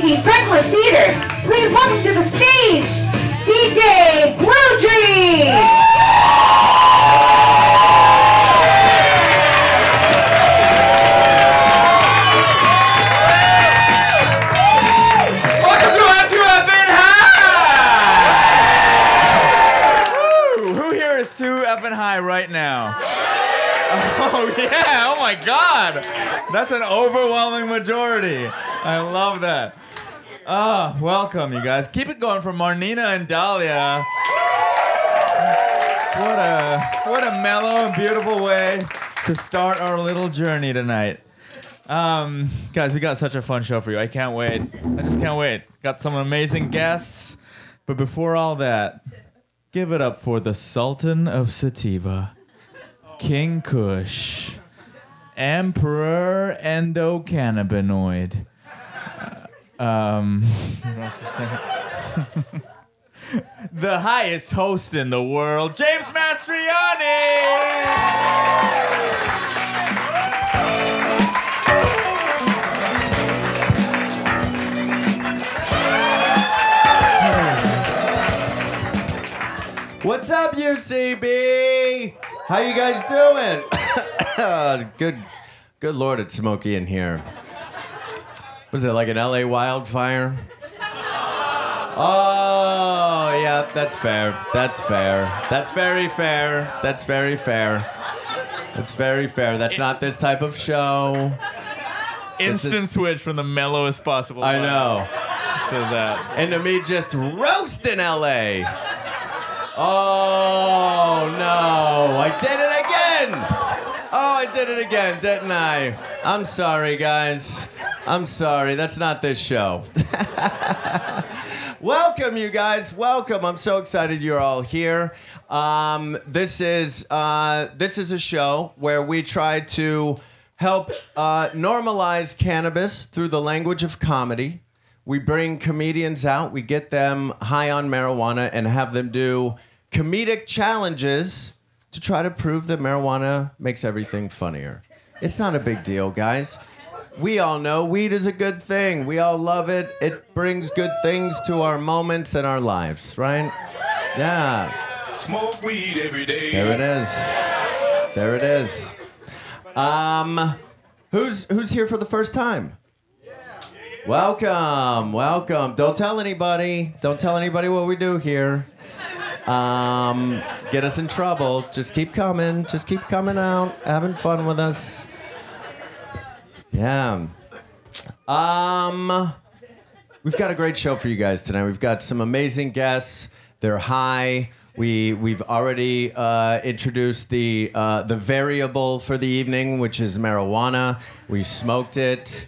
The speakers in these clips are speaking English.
the Franklin Theater. Please welcome to the stage, DJ Blue Dream. Welcome to F2F High! Who here is 2F and High right now? Oh, yeah. Oh, my God. That's an overwhelming majority. I love that. Ah, welcome, you guys. Keep it going for Marnina and Dahlia. What a, what a mellow and beautiful way to start our little journey tonight. Um, guys, we got such a fun show for you. I can't wait. I just can't wait. Got some amazing guests. But before all that, give it up for the Sultan of Sativa, King Kush, Emperor Endocannabinoid. Um, what else is there? the highest host in the world, James Mastriani. What's up, UCB? How you guys doing? good, good lord, it's smoky in here. Was it like an LA wildfire? Oh, yeah, that's fair. That's fair. That's very fair. That's very fair. That's very fair. That's not this type of show. Instant switch from the mellowest possible. I know. To that. And to me, just roasting LA. Oh no, I did it again! Oh, I did it again, didn't I? I'm sorry, guys. I'm sorry. That's not this show. Welcome, you guys. Welcome. I'm so excited you're all here. Um, this is uh, this is a show where we try to help uh, normalize cannabis through the language of comedy. We bring comedians out, we get them high on marijuana, and have them do comedic challenges to try to prove that marijuana makes everything funnier. It's not a big deal, guys. We all know weed is a good thing. We all love it. It brings good things to our moments and our lives, right? Yeah. Smoke weed every day. There it is. There it is. Um, who's who's here for the first time? Welcome, welcome. Don't tell anybody. Don't tell anybody what we do here. Um, get us in trouble. Just keep coming. Just keep coming out, having fun with us. Yeah. Um, we've got a great show for you guys tonight. We've got some amazing guests. They're high. We we've already uh, introduced the uh, the variable for the evening, which is marijuana. We smoked it.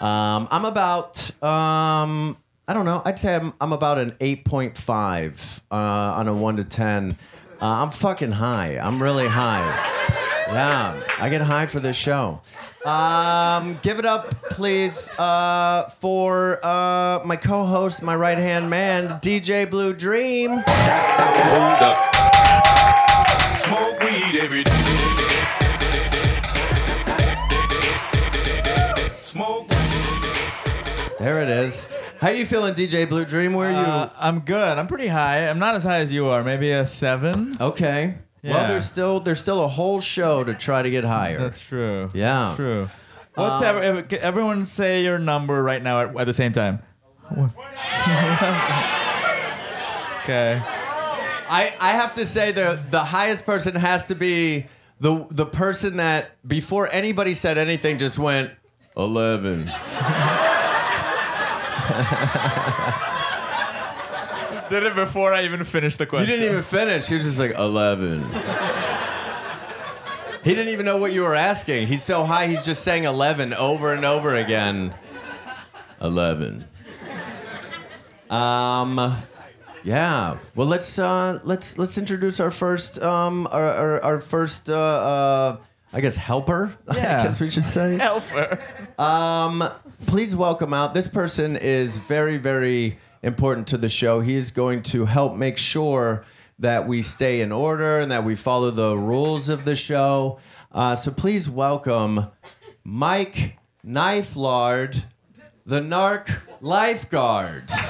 Um, I'm about um, I don't know. I'd say I'm, I'm about an 8.5 uh, on a one to ten. Uh, I'm fucking high. I'm really high. Yeah, I get high for this show. Um, give it up, please, uh, for uh, my co-host, my right-hand man, DJ Blue Dream. Hold up. Smoke weed every day. Smoke. There it is. How you feeling, DJ Blue Dream? Where are you? Uh, I'm good. I'm pretty high. I'm not as high as you are. Maybe a seven. okay. Well, there's still there's still a whole show to try to get higher. That's true. Yeah. That's true. What's Um, ever, everyone say your number right now at, at the same time? okay. I, I have to say the the highest person has to be the the person that before anybody said anything just went eleven. Did it before I even finished the You question. didn't even finish. He was just like eleven. He didn't even know what you were asking. He's so high. He's just saying eleven over and over again. Eleven. Um. Yeah. Well, let's uh, let's let's introduce our first um our our, our first uh, uh I guess helper. Yeah. I guess we should say. Helper. Um, please welcome out. This person is very, very important to the show. He is going to help make sure that we stay in order and that we follow the rules of the show. Uh, so please welcome Mike Knife Lard the Narc Lifeguard. All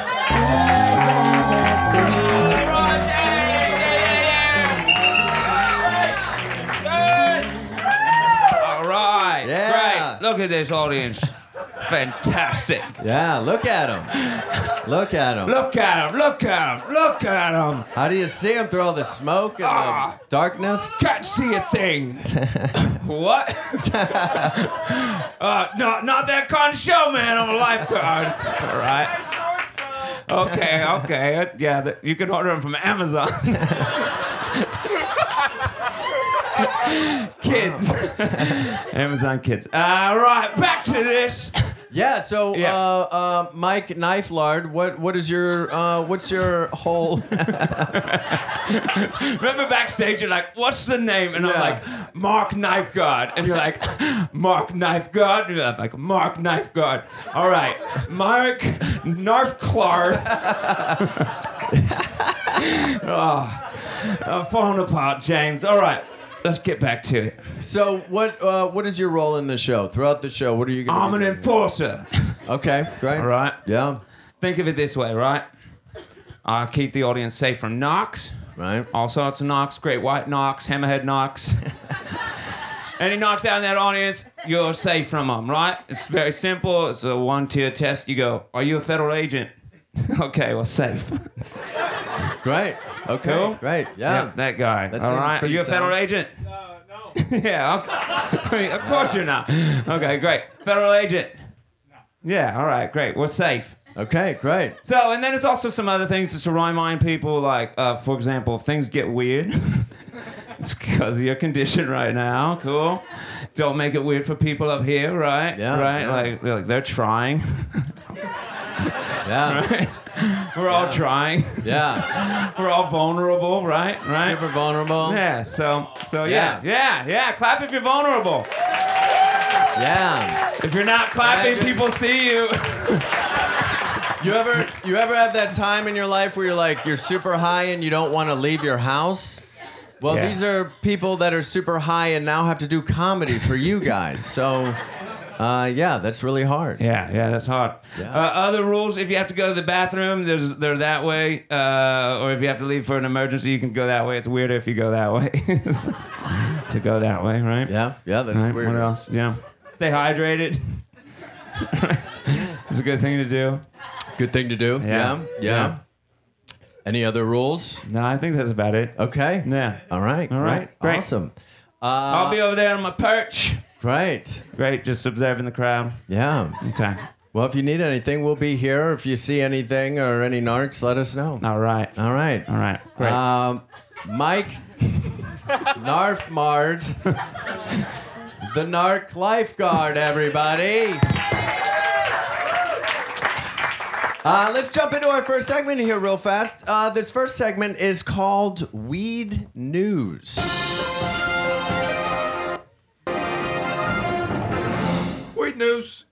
right. Yeah. Great. Look at this audience. Fantastic. Yeah, look at him. Look at him. Look at him. Look at him. Look at him. How do you see him through all the smoke and Ah. the darkness? Can't see a thing. what? uh, no, not that kind of show, man. I'm a lifeguard. All right. Okay, okay. Yeah, th- you can order them from Amazon. kids. Amazon kids. All right, back to this. Yeah. So, Yeah. Uh, uh, Mike Knife Lard, what what is your uh, what's your whole? Remember backstage, you're like, what's the name? And I'm Yeah. like, Mark Knife God. And you're like, Mark Knife God? And you're like, Mark Knife God. All right, Mark Narf Clark. oh, I'm falling apart, James. All right, let's get back to it. so, what uh, what is your role in the show? Throughout the show, what are you going to do? I'm an enforcer. Okay, great. All right. Yeah. Think of it this way, right? I keep the audience safe from knocks. Right. all sorts of knocks, great white knocks, hammerhead knocks. Any knocks out in that audience, you're safe from them, right? It's very simple. It's a one-tier test. You go, are you a federal agent? okay, well, safe. Great. Okay. Cool. Great. Yeah. Yep, that guy. That all seems right. Are you a federal sound. agent? no. yeah. Okay. of course you're not. Okay, great. Federal agent. No. Yeah. All right. Great. We're safe. Okay. Great. So, and then there's also some other things just to remind people, like, uh, for example, if things get weird, it's because of your condition right now. Cool. Don't make it weird for people up here, right? Yeah, Right? yeah. Like, like they're trying. Yeah. We're all trying. Yeah. We're all vulnerable, right? Right? Super vulnerable. Yeah. So, so yeah. Yeah. yeah. Clap if you're vulnerable. Yeah. If you're not clapping, Imagine- people see you. You ever you ever have that time in your life where you're like you're super high and you don't want to leave your house? Well, Yeah. these are people that are super high and now have to do comedy for you guys. So, uh, yeah, that's really hard. Yeah, yeah, that's hard. Yeah. Uh, other rules: if you have to go to the bathroom, there's they're that way, uh, or if you have to leave for an emergency, you can go that way. It's weirder if you go that way. to go that way, right? Yeah, yeah, that's Right, weird. What else? Yeah. Stay hydrated. it's a good thing to do. Good thing to do. Yeah. Yeah. Yeah. Any other rules? No, I think that's about it. Okay. Yeah. All right. All right, Great. great. Awesome. I'll be over there on my perch. Great. Great, just observing the crowd. Yeah. Okay. Well, if you need anything, we'll be here. If you see anything or any narcs, let us know. All right. All right. All right. Great. Um, Mike Narf Mard, the Narc Lifeguard, everybody. Uh, let's jump into our first segment here, real fast. Uh, this first segment is called Weed News. News.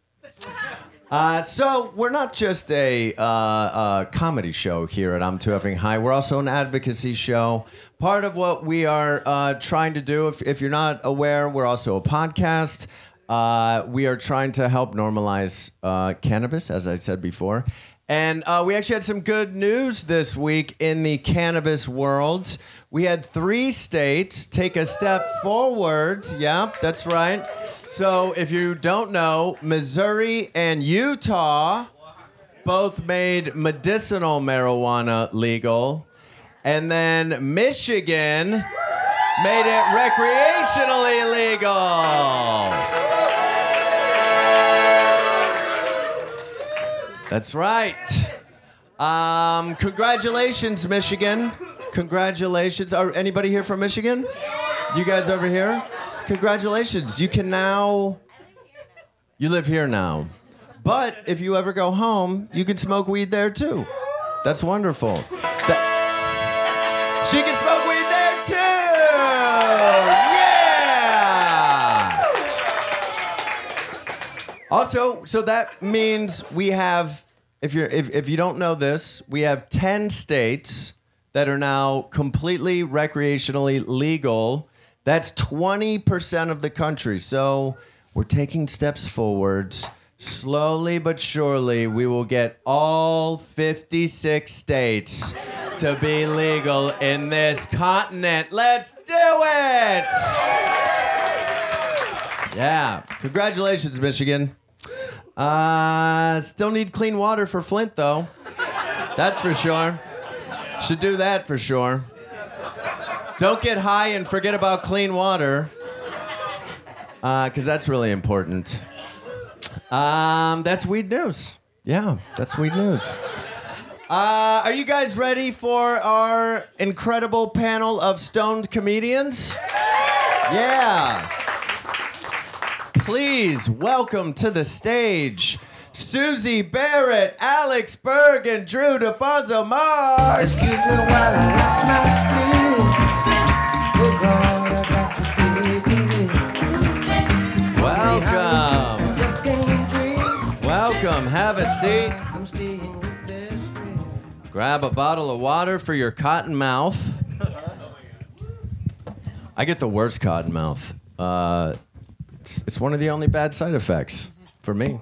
Uh, so we're not just a uh, uh, comedy show here at I'm Too Effing High. We're also an advocacy show. Part of what we are uh, trying to do, if, if you're not aware, we're also a podcast. Uh, we are trying to help normalize uh, cannabis, as I said before. And uh, we actually had some good news this week in the cannabis world. We had three states take a step forward. Yep, that's right. So if you don't know, Missouri and Utah both made medicinal marijuana legal. And then Michigan made it recreationally legal. That's right. Um, congratulations, Michigan. Congratulations. Are anybody here from Michigan? You guys over here? Congratulations. You can now. You live here now. But if you ever go home, you can smoke weed there too. That's wonderful. That- she can smoke weed Also, so that means we have if you're if, if you don't know this, we have 10 states that are now completely recreationally legal. That's 20% of the country. So we're taking steps forwards slowly but surely, we will get all 56 states to be legal in this continent. Let's do it! Yeah. Congratulations, Michigan. Uh, still need clean water for Flint, though. That's for sure. Should do that for sure. Don't get high and forget about clean water, because that's really important. Um, that's weed news. Yeah, that's weed news. Uh, are you guys ready for our incredible panel of stoned comedians? Yeah. Please welcome to the stage Susie Barrett, Alex Berg, and Drew DeFonso Marks. Excuse me while I my spleen. God, I got to take a Welcome. Just can't dream. Welcome. Have a seat. I'm staying with this dream. Grab a bottle of water for your cotton mouth. I get the worst cotton mouth. Uh, it's, it's one of the only bad side effects for me.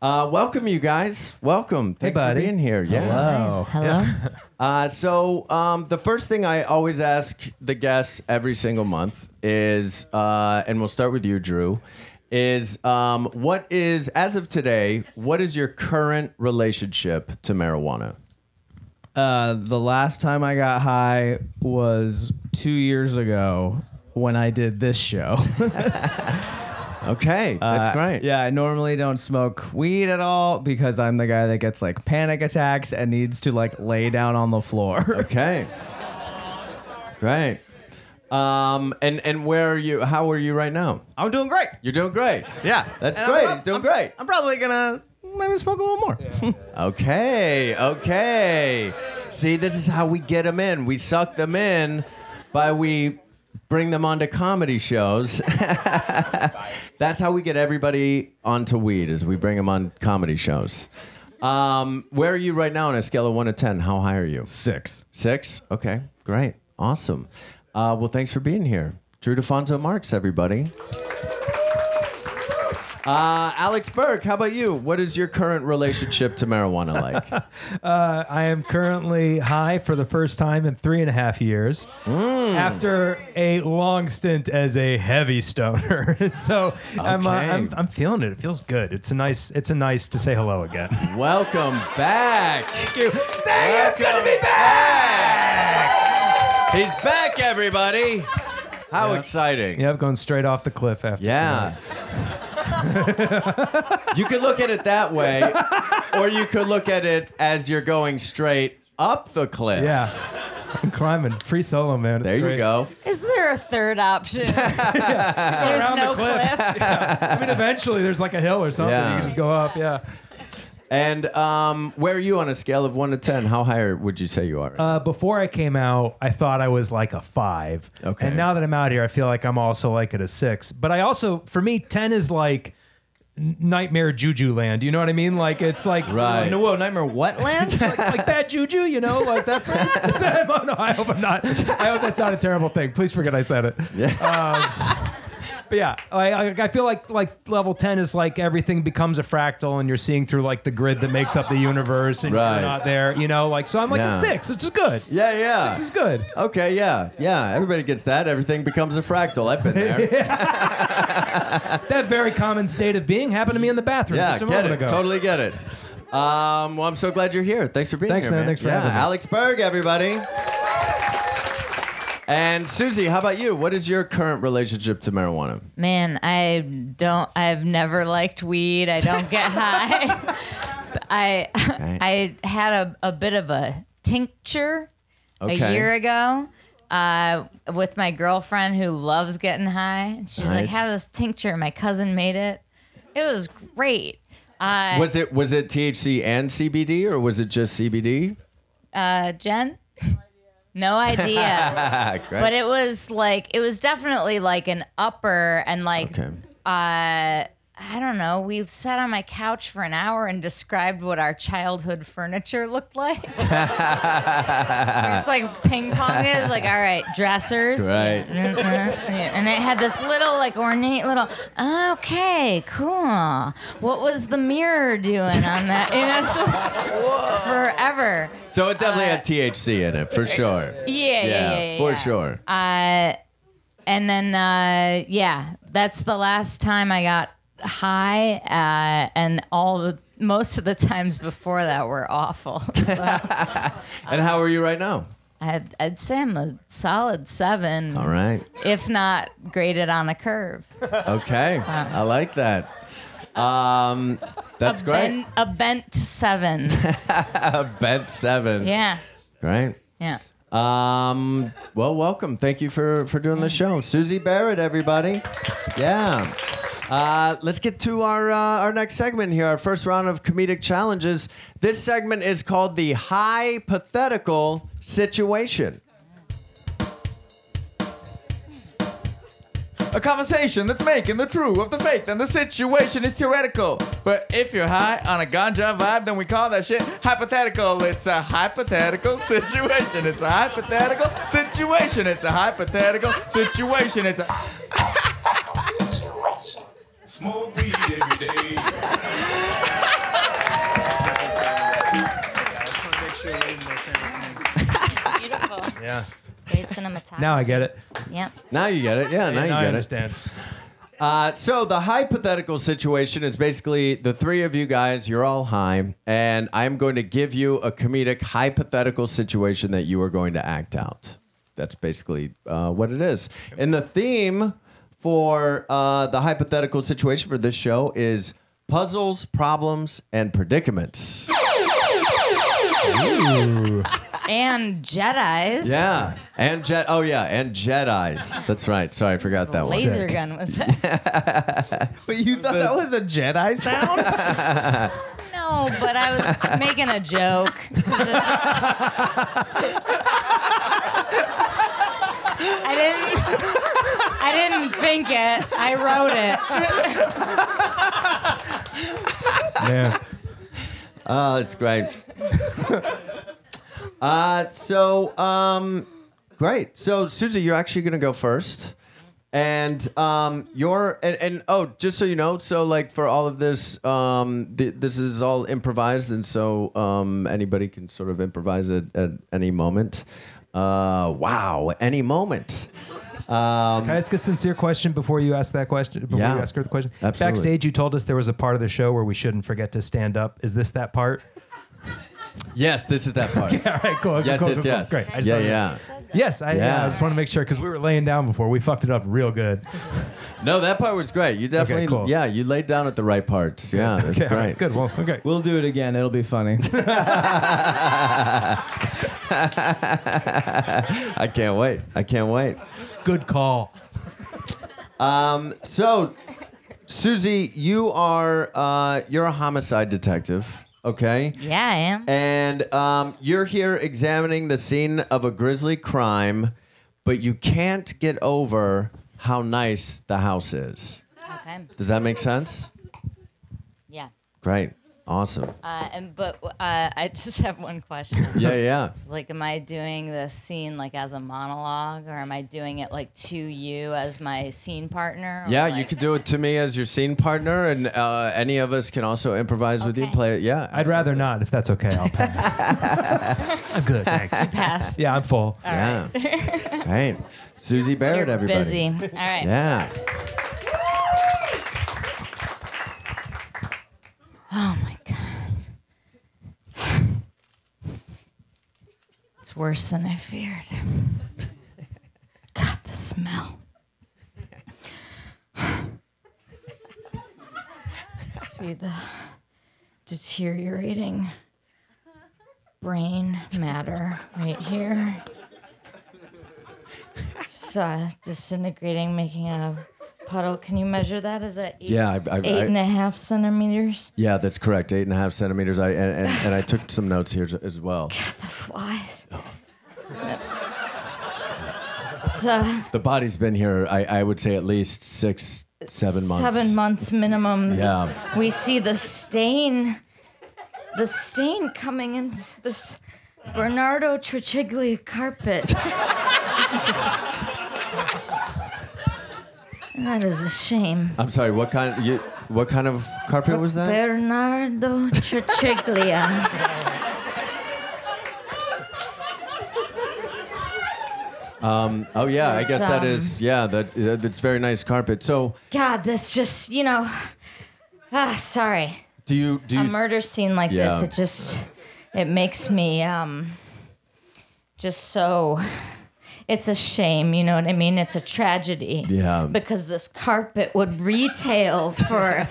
Uh, welcome, you guys. Welcome. Thanks for buddy. being here. Yeah. Hello. Hello. Uh, so um, the first thing I always ask the guests every single month is, uh, and we'll start with you, Drew, is um, what is as of today? What is your current relationship to marijuana? Uh, the last time I got high was two years ago when I did this show. Okay, that's Uh, great. Yeah, I normally don't smoke weed at all because I'm the guy that gets like panic attacks and needs to like lay down on the floor. Okay. Great. Um, and and where are you? How are you right now? I'm doing great. You're doing great. Yeah, That's And I'm great. prob- He's doing I'm- great. I'm probably gonna maybe smoke a little more. Okay. Okay. See, this is how we get them in. We suck them in by we bring them onto comedy shows. That's how we get everybody onto weed. Is we bring them on comedy shows. Um, where are you right now on a scale of one to ten? How high are you? Six. Six? Okay, great. Awesome. Uh, well, thanks for being here. Drew DeFonso Marks, everybody. Uh, Alex Berg, how about you? What is your current relationship to marijuana like? I am currently high for the first time in three and a half years after a long stint as a heavy stoner. so I'm, uh, I'm, I'm feeling it. It feels good. It's a nice, it's a nice to say hello again. Welcome back. Thank you. Thank you. It's good to be back. He's back, everybody. How Yeah. exciting. Yep, going straight off the cliff after. Yeah. you could look at it that way, or you could look at it as you're going straight up the cliff. Yeah. I'm climbing. Free solo, man. It's There you great. go. Is there a third option? There's Around the no cliff. cliff. I mean, eventually there's like a hill or something. Yeah. You can just go up. Yeah. And um, where are you on a scale of one to ten? How high would you say you are? Uh, before I came out, I thought I was like a five. Okay. And now that I'm out here, I feel like I'm also like at a six. But I also, for me, 10 is like nightmare juju land. You know what I mean? Like, it's like, Right. no, whoa, nightmare what land? like, like bad juju, you know? Like that's? Is that, oh, no, I hope I'm not. I hope that's not a terrible thing. Please forget I said it. yeah. But yeah, I, I, I feel like like level 10 is like everything becomes a fractal and you're seeing through like the grid that makes up the universe and Right. you're not there, you know? Like, so I'm like Yeah. a six. It's just good. yeah, yeah. Six is good. Okay, yeah, yeah. Everybody gets that. Everything becomes a fractal. I've been there. That very common state of being happened to me in the bathroom yeah, just a get moment it. ago. Totally get it. Um, well, I'm so glad you're here. Thanks for being Thanks, here, man. Thanks for yeah, having me. Alex Berg, everybody. And Susie, how about you? What is your current relationship to marijuana? Man, I don't. I've never liked weed. I don't get high. I I had a, a bit of a tincture Okay. a year ago uh, with my girlfriend who loves getting high. She's like, "Have this tincture." My cousin made it. It was great. Uh, Was it was it THC and CBD or was it just CBD? uh, Jen? No idea. But it was like it was definitely like an upper and like okay. uh I don't know. We sat on my couch for an hour and described what our childhood furniture looked like. It's like ping pong. It was like, all right, dressers. Right. Yeah, uh, yeah. And it had this little, like, ornate little, okay, cool. What was the mirror doing on that? You know, so forever. So it definitely had THC in it for sure. Yeah, yeah, yeah. yeah, for sure. Uh, and then uh, yeah, that's the last time I got high, uh, and all the most of the times before that were awful. So and how are you right now? I'd, I'd say I'm a solid seven, All right. if not graded on a curve. Okay. I like that. Um, that's a great. Bent, a bent seven. A bent seven. yeah, Great. yeah. Um, well, welcome. Thank you for for doing the show, Susie Barrett, everybody. Yeah. Uh, let's get to our uh, our next segment here. Our first round of comedic challenges. This segment is called the hypothetical situation. A conversation that's making the true of the faith and the situation is theoretical. But if you're high on a ganja vibe, then we call that shit hypothetical. It's a hypothetical situation. It's a hypothetical situation. It's a hypothetical situation. It's a. Smoke weed every day. Beautiful. Yeah. Great cinematography. Now I get it. Yep. Now you get it. Yeah, now you I get it. understand. Uh, so the hypothetical situation is basically the three of you guys. You're all high, and I'm going to give you a comedic hypothetical situation that you are going to act out. That's basically uh, what it is. And the theme for uh, the hypothetical situation for this show is puzzles, problems, and predicaments. And Jedi's. Yeah, and jet. Oh yeah, and Jedi's. That's right. Sorry, I forgot that one. Laser gun was that? But you thought that was a Jedi sound? No, but I was making a joke. I didn't. I didn't think it. I wrote it. Yeah. Oh, that's great. uh, so, um, great. So, Susie, you're actually going to go first. And um, you're and, and oh, just so you know, so like for all of this, um, th- this is all improvised, and so um, anybody can sort of improvise it at any moment. Uh, wow, any moment. Um, Can I ask a sincere question before you ask that question? Before Yeah. you ask her the question? Absolutely. Backstage, you told us there was a part of the show where we shouldn't forget to stand up. Is this that part? Yes, this is that part. All right, cool. okay, Yes, cool, yes, cool, cool. yes. Great. I just Yeah, wanted yeah. Yes, I, yeah. Yeah. I just want to make sure because we were laying down before. We fucked it up real good. No, that part was great. You definitely, cool. yeah, you laid down at the right parts. Yeah, that's Okay, all right, great. good. Well, okay. we'll do it again. It'll be funny. I can't wait. I can't wait. Good call. Um, So, Susie, you are uh, you're a homicide detective, okay? Yeah, I am. And um, you're here examining the scene of a grisly crime, but you can't get over how nice the house is. Okay. Does that make sense? Yeah. Great, awesome. Uh, and but uh, I just have one question. Yeah, yeah. It's like, am I doing this scene like as a monologue, or am I doing it like to you as my scene partner? or, Yeah, you like- could do it to me as your scene partner, and uh, any of us can also improvise with you. Okay. Play it. Yeah, I'd rather not. If that's okay, I'll pass. I'm good. Thanks. You pass. Yeah, I'm full. Yeah. right. Susie Barrett, You're everybody. busy. All right. Yeah. Oh my god. It's worse than I feared. God, the smell. See the deteriorating brain matter right here. It's uh, disintegrating, making a puddle. Can you measure that? Is that eight, Yeah, I- I- eight I- and a half centimeters? Yeah, that's correct. Eight and a half centimeters. I and, and, and I took some notes here as well. The flies. Uh, The body's been here. I, I would say at least six seven months. Seven months minimum. Yeah. We see the stain, the stain coming into this Bernardo Triciglia carpet. that is a shame. I'm sorry. What kind? You, what kind of carpet was that? Bernardo Triciglia. Oh yeah, I guess that um, is yeah. That that's very nice carpet. So God, this just, you know. Ah, sorry. do you do you, a murder scene like Yeah. this, it just it makes me um just so it's a shame, you know what I mean? It's a tragedy. Yeah. Because this carpet would retail for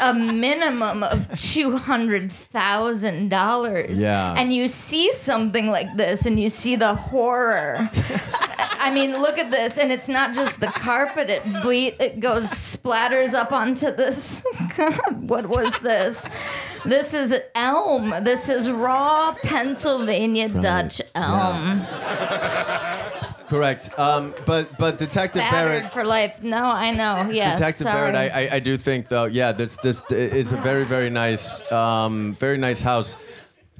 a minimum of two hundred thousand dollars. Yeah. And you see something like this and you see the horror. I mean, look at this, and it's not just the carpet. It ble- it goes splatters up onto this. God, what was this? This is elm. This is raw Pennsylvania Dutch elm. Correct. Um, but but Detective Spattered Barrett. for life. No, I know. Yes. Detective sorry. Barrett, I, I, I do think though, yeah, this this is a very very nice, um, very nice house.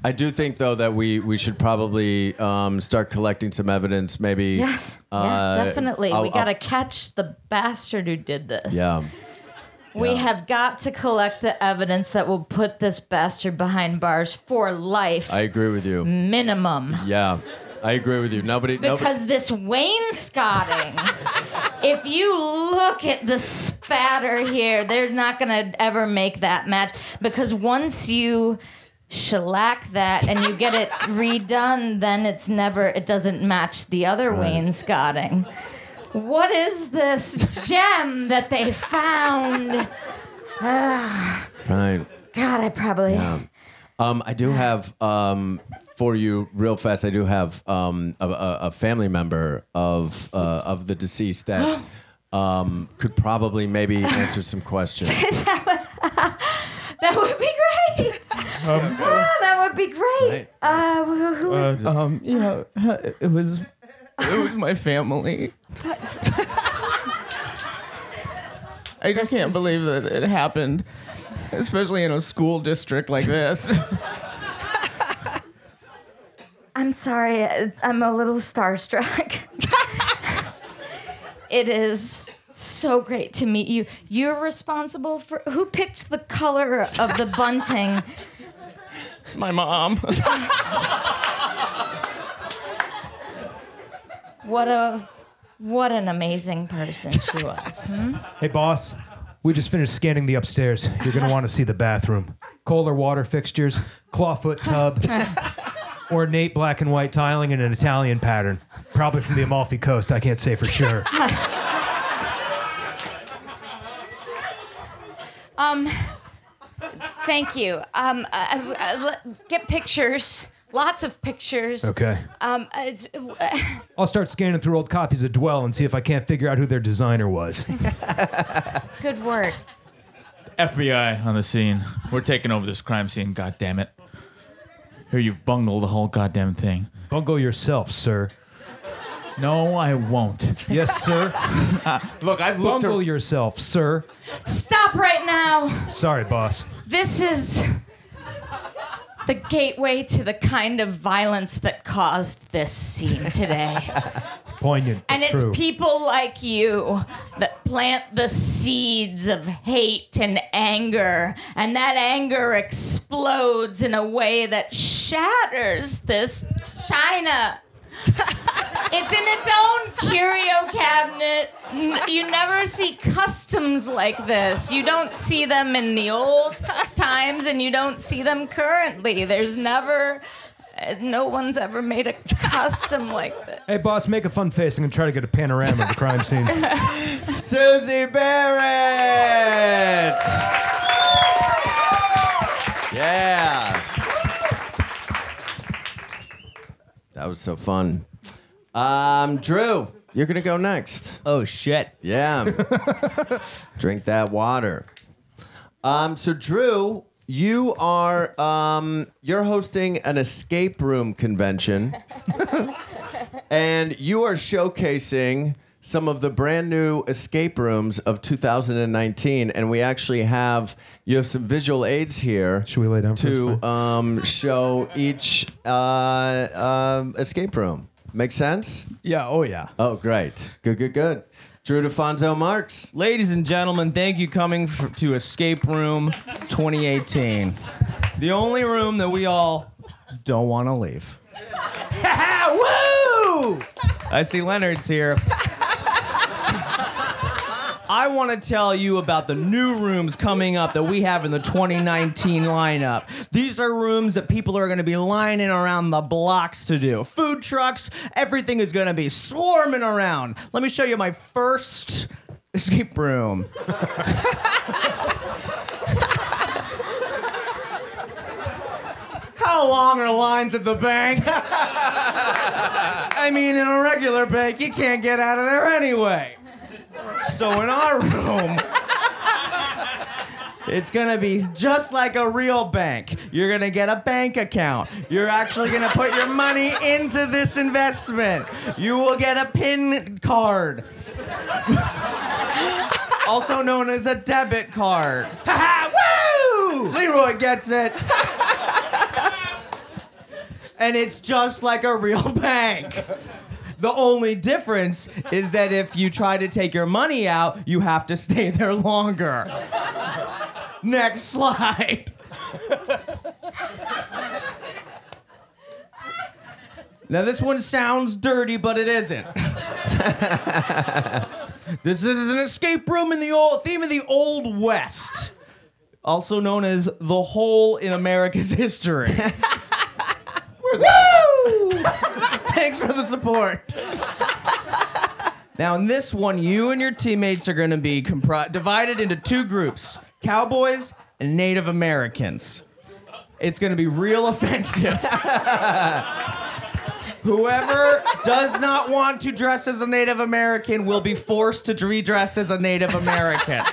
I do think though that we we should probably um, start collecting some evidence, maybe. Yes. uh, yeah, definitely. I'll- we got to catch the bastard who did this. Yeah. We Yeah. have got to collect the evidence that will put this bastard behind bars for life, I agree with you. minimum. Yeah, I agree with you. Nobody. nobody Because this wainscoting, if you look at the spatter here, they're not going to ever make that match. Because once you shellac that and you get it redone, then it's never, it doesn't match the other wainscoting. What is this gem that they found? right. God, I probably. Um, I do have um, for you real fast. I do have um, a, a, a family member of uh, of the deceased that um, could probably maybe answer some questions. That would be great. Ah, that would be great. Right. Uh, who, who is Um, yeah, it was it was my family. that's- I just This can't is- believe that it happened, especially in a school district like this. I'm sorry. uh, I'm a little starstruck. it is so great to meet you. You're responsible for who picked the color of the bunting. my mom. What a what an amazing person she was. hmm? Hey, boss. We just finished scanning the upstairs. You're gonna want to see the bathroom. Kohler water fixtures, clawfoot tub, ornate black and white tiling in an Italian pattern. Probably from the Amalfi Coast. I can't say for sure. um, Thank you. Um, uh, uh, let- get pictures. Lots of pictures. Okay. Um, uh, it's- uh, I'll start scanning through old copies of Dwell and see if I can't figure out who their designer was. good work. FBI on the scene. We're taking over this crime scene. God damn it! Here you've bungled the whole goddamn thing. Bungle yourself, sir. No, I won't. Yes, sir. Look, I've looked. Bungle ar- yourself, sir. Stop right now. Sorry, boss. This is the gateway to the kind of violence that caused this scene today. Poignant. And it's true. people like you that plant the seeds of hate and anger, and that anger explodes in a way that shatters this china. It's in its own curio cabinet. You never see customs like this. You don't see them in the old times, and you don't see them currently. There's never, no one's ever made a custom like this. Hey, boss, make a fun face. I'm gonna try to get a panorama of the crime scene. Susie Barrett. Yeah. That was so fun. Um, Drew, you're gonna go next. oh shit. Yeah. Drink that water. Um, so Drew, you are um, you're hosting an escape room convention, and you are showcasing some of the brand new escape rooms of 2019, and we actually have you have some visual aids here. Should we lay down to um, show each uh, um escape room? Make sense? Yeah, oh yeah. Oh, great. Good, good, good. Drew DeFonso Marks. Ladies and gentlemen, thank you coming f- to Escape Room 2018. The only room that we all don't want to leave. Woo! I see Leonard's here. I want to tell you about the new rooms coming up that we have in the 2019 lineup. These are rooms that people are going to be lining around the blocks to do. Food trucks, everything is going to be swarming around. Let me show you my first escape room. How long are lines at the bank? I mean, in a regular bank, you can't get out of there anyway. So in our room, it's gonna be just like a real bank. You're gonna get a bank account. You're actually gonna put your money into this investment. You will get a PIN card. also known as a debit card. Woo! Leroy gets it. and it's just like a real bank. The only difference is that if you try to take your money out, you have to stay there longer. Next slide. now, this one sounds dirty, but it isn't. this is an escape room in the old theme of the Old West, also known as the hole in America's history. Woo! Thanks for the support. Now, in this one, you and your teammates are going to be compri- divided into two groups cowboys and Native Americans. It's going to be real offensive. Whoever does not want to dress as a Native American will be forced to redress as a Native American.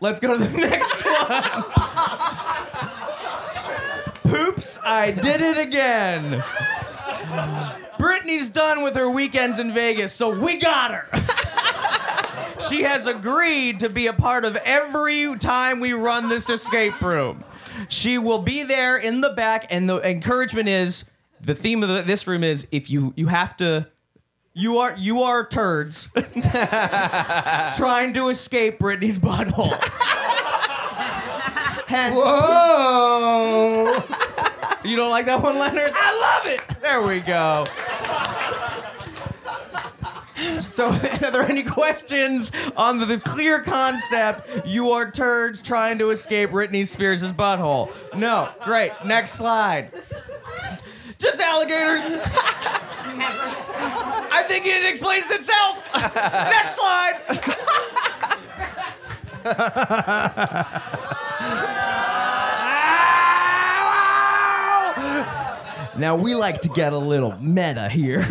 Let's go to the next one. Poops, I did it again. Britney's done with her weekends in Vegas, so we got her. she has agreed to be a part of every time we run this escape room. She will be there in the back, and the encouragement is the theme of the, this room is if you you have to. You are you are turds trying to escape Britney's butthole. Hence, Whoa! You don't like that one, Leonard? I love it. There we go. So, are there any questions on the, the clear concept? You are turds trying to escape Britney Spears' butthole. No. Great. Next slide. Just alligators. I think it explains itself. Next slide. Now we like to get a little meta here.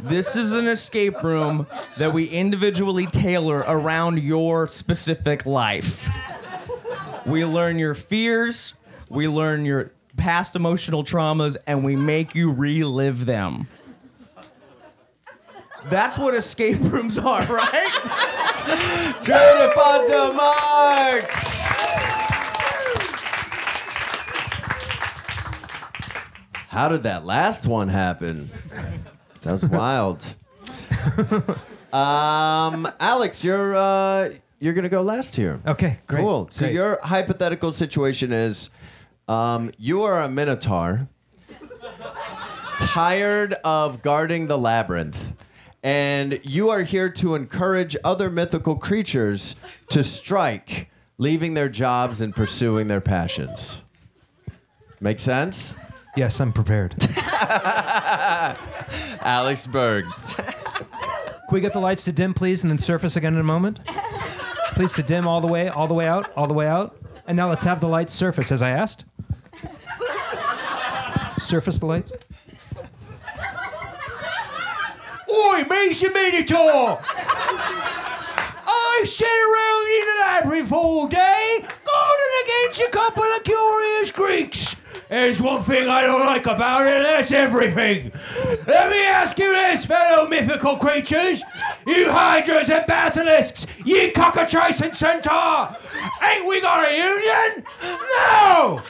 this is an escape room that we individually tailor around your specific life. We learn your fears, we learn your past emotional traumas, and we make you relive them. That's what escape rooms are, right? Drew DeFonso Marks. How did that last one happen? That was wild. um, Alex, you're uh, you're gonna go last here. Okay, great. Cool. So great. your hypothetical situation is, um, you are a minotaur, tired of guarding the labyrinth, and you are here to encourage other mythical creatures to strike, leaving their jobs and pursuing their passions. Make sense? Yes, I'm prepared. Alex Berg. Can we get the lights to dim, please, and then surface again in a moment? Please to dim all the way, all the way out, all the way out. And now let's have the lights surface as I asked. Surface the lights. Oi, Mason Minotaur! I sat around in the library for all day, guarding against a couple of curious Greeks. There's one thing I don't like about it, that's everything. Let me ask you this, fellow mythical creatures. You hydras and basilisks, you cockatrice and centaur. Ain't we got a union? No!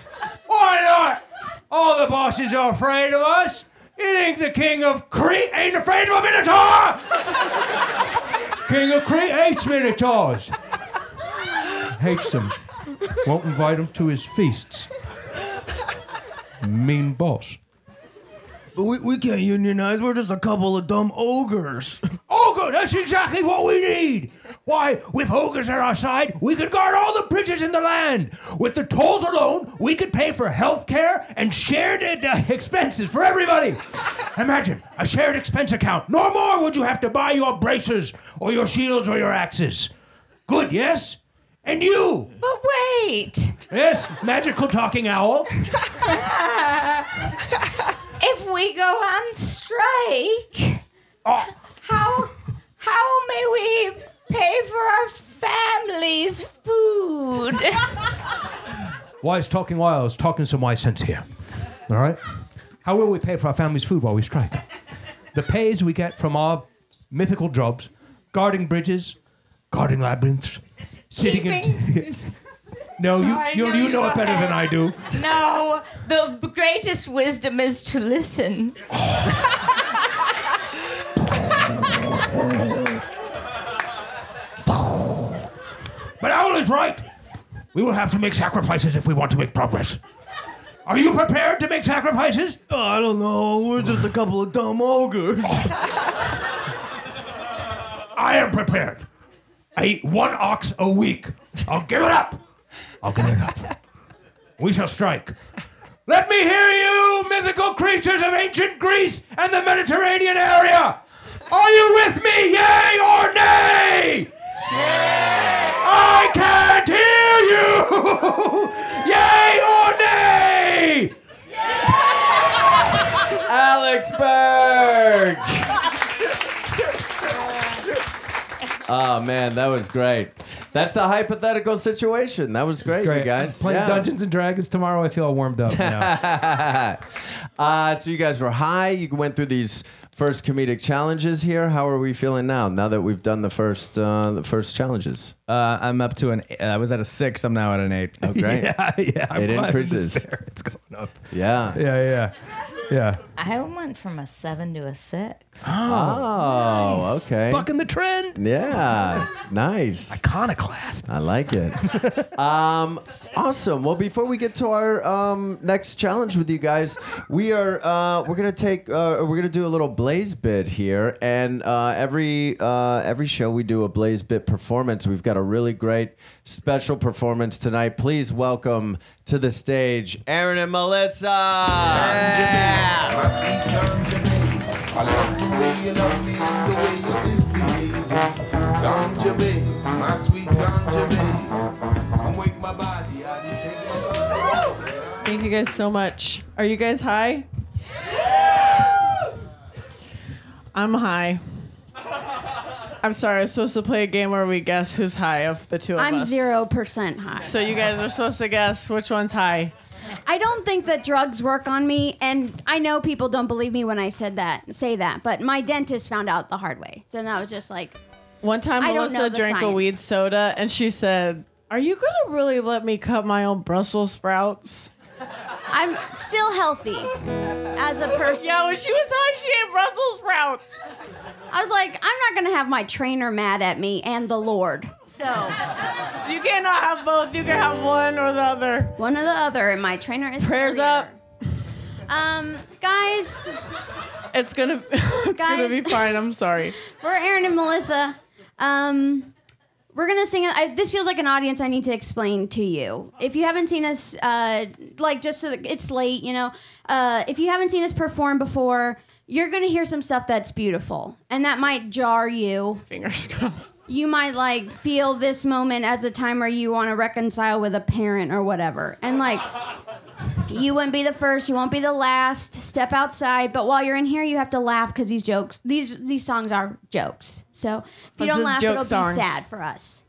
Why not? All the bosses are afraid of us. You think the king of Crete ain't afraid of a minotaur? king of Crete hates minotaurs. Hates them. Won't invite them to his feasts. Mean boss. But we, we can't unionize. We're just a couple of dumb ogres. Ogre, that's exactly what we need. Why, with ogres at our side, we could guard all the bridges in the land. With the tolls alone, we could pay for health care and shared uh, expenses for everybody. Imagine a shared expense account. No more would you have to buy your braces or your shields or your axes. Good, yes? And you, But wait. Yes, magical talking owl. If we go on strike, oh. how how may we pay for our family's food? Wise talking wiles, talking some wise sense here. All right? How will we pay for our family's food while we strike? The pays we get from our mythical jobs, guarding bridges, guarding labyrinths, sitting in. Keeping- No, you, I you, know you you know it better than I do. No, the greatest wisdom is to listen. But Owl is right. We will have to make sacrifices if we want to make progress. Are you prepared to make sacrifices? Oh, I don't know. We're just a couple of dumb ogres. I am prepared. I eat one ox a week. I'll give it up. I'll give it up. We shall strike. Let me hear you, mythical creatures of ancient Greece and the Mediterranean area. Are you with me, yay or nay? Yay! I can't hear you. yay or nay? Alex Berg. Oh man, that was great. That's the hypothetical situation. That was great, you guys. Playing Yeah. Dungeons and Dragons tomorrow. I feel all warmed up now. uh, so you guys were high. You went through these first comedic challenges here. How are we feeling now? Now that we've done the first uh, the first challenges. Uh, I'm up to an. Uh, I was at a six. I'm now at an eight. Oh, great. yeah, yeah. I'm It increases. It's going up. Yeah. Yeah, yeah, yeah. I went from a seven to a six. Oh, okay. Bucking the trend. Yeah. Nice. Iconoclast. I like it. um, awesome. Well, before we get to our um, next challenge with you guys, we are uh, we're gonna take uh, we're gonna do a little Blaze bit here, and uh, every uh, every show we do a Blaze bit performance. We've got a really great special performance tonight. Please welcome to the stage Aaron and Melissa. My sweet ganja babe. I love the way you love me and the way you misbehave. Ganja babe, my sweet ganja babe. Come wake my body, I did take my Thank you guys so much. Are you guys high? I'm high. I'm sorry, I was supposed to play a game where we guess who's high of the two of us. I'm us. zero percent high. So you guys are supposed to guess which one's high. I don't think that drugs work on me, and I know people don't believe me when I said that, say that. But my dentist found out the hard way, so that was just like, One time I don't Melissa know the drank a science. weed soda and she said, Are you gonna really let me cut my own Brussels sprouts? I'm still healthy as a person. Yeah, when she was high, she ate Brussels sprouts. I was like, I'm not gonna have my trainer mad at me and the Lord. So You cannot have both. You can have one or the other. one or the other, and my trainer is Prayers up. Um, guys, It's gonna, it's gonna be fine. I'm sorry. for Aaron and Melissa, um, we're gonna sing. I, this feels like an audience I need to explain to you. If you haven't seen us, uh, like just so that it's late, you know. Uh, if you haven't seen us perform before, you're gonna hear some stuff that's beautiful, and that might jar you. Fingers crossed. You might like feel this moment as a time where you want to reconcile with a parent or whatever, and like. You wouldn't be the first. You won't be the last. Step outside. But while you're in here, you have to laugh because these jokes, these these songs are jokes. So if you don't laugh, joke it'll songs. be sad for us.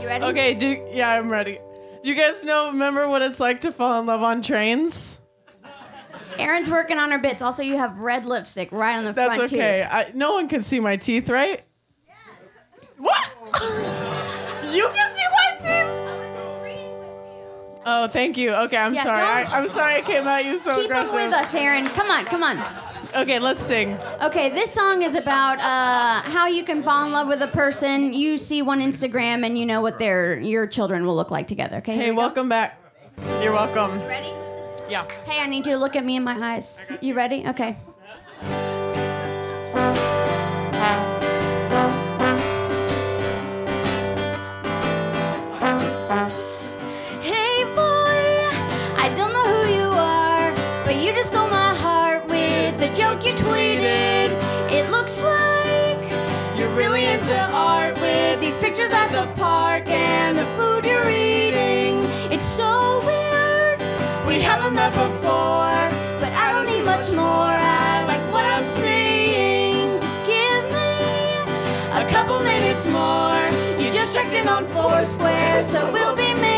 You ready? Okay, do yeah, I'm ready. Do you guys know? Remember what it's like to fall in love on trains? Erin's working on her bits. Also, you have red lipstick right on the That's front okay. tooth. I, no one can see my teeth, right? What? you can see my. Oh, thank you. Okay, I'm Yeah, sorry. I, I'm sorry I came at you so Keep aggressive. up with us, Erin. Come on, come on. Okay, let's sing. Okay, this song is about uh, how you can fall in love with a person. You see one Instagram and you know what their your children will look like together. Okay. Hey, we go. welcome back. You're welcome. Ready? Yeah. Hey, I need you to look at me in my eyes. You ready? Okay. Pictures at the park and the food you're eating. It's so weird. We haven't met before, but I don't need much more. I like what I'm seeing. Just give me a couple minutes more. You just checked in on Foursquare, so we'll be meeting.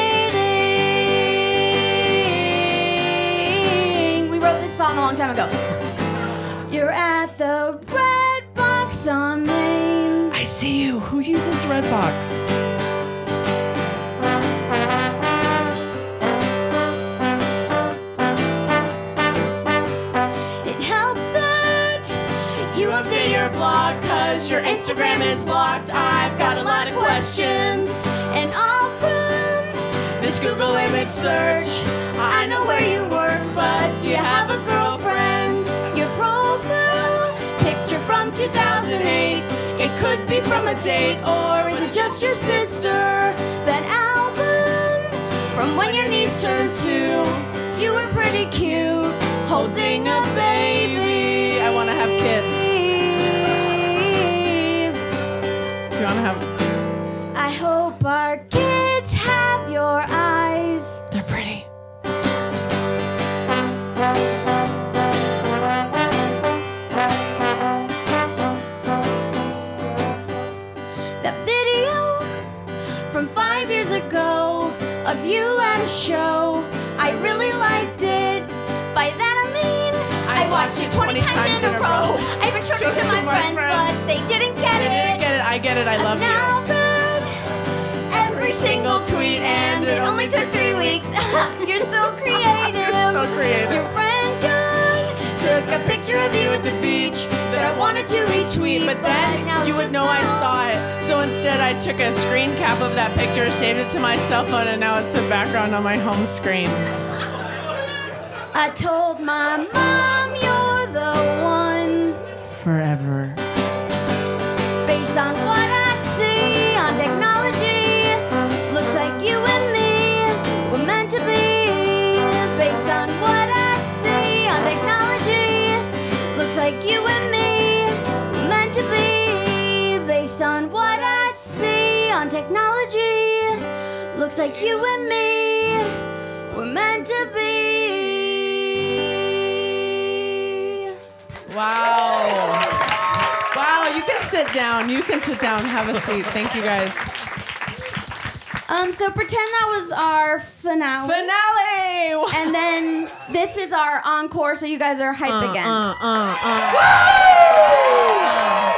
We wrote this song a long time ago. You're at the Redbox on see you. Who uses Redbox? It helps that you update your blog cause your Instagram is blocked. I've got a lot of questions and all from this Google image search. I know where you work, but do you have a girlfriend? Your profile picture from 2008. Could be from a date, or is it just your sister? That album from when your knees turned two. You were pretty cute, holding a baby. I wanna have kids. Do you want to have? I hope our kids have your eyes. Watched it 20, times, in a row. I even showed it to my friends, but they didn't get I it. didn't get it. I get it. I love you. now read every single tweet, and it only took three weeks. You're so creative. You're so creative. Your friend John took a picture of you at the beach that I wanted to retweet, But then you would know I saw it. So instead, I took a screen cap of that picture, saved it to my cell phone, and now it's the background on my home screen. I told my mom you're the one. Forever. Based on what I see on technology, looks like you and me were meant to be. Based on what I see on technology, looks like you and me were meant to be. Based on what I see on technology, looks like you and me were meant to be. Wow. Wow, you can sit down. You can sit down. Have a seat. Thank you guys. Um, so pretend that was our finale. Finale! And then this is our encore, so you guys are hype Uh, again. uh, uh, uh.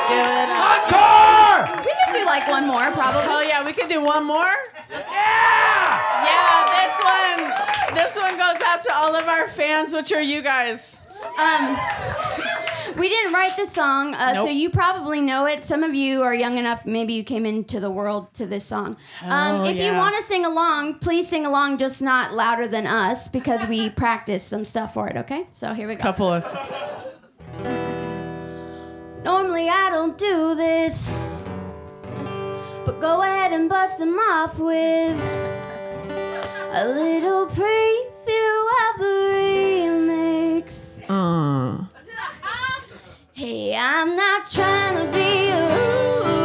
Give it up. Encore! We could do like one more, probably. Oh yeah, we can do one more. Yeah. Yeah, this one. This one goes out to all of our fans, which are you guys. Um, we didn't write the song, uh, so you probably know it. Some of you are young enough, maybe you came into the world to this song. Um, Hell if you want to sing along, please sing along, just not louder than us, because we practiced some stuff for it. Okay, so here we go. Couple of. Normally I don't do this, but go ahead and bust them off with a little preview of the remix. Uh. Hey, I'm not trying to be rude,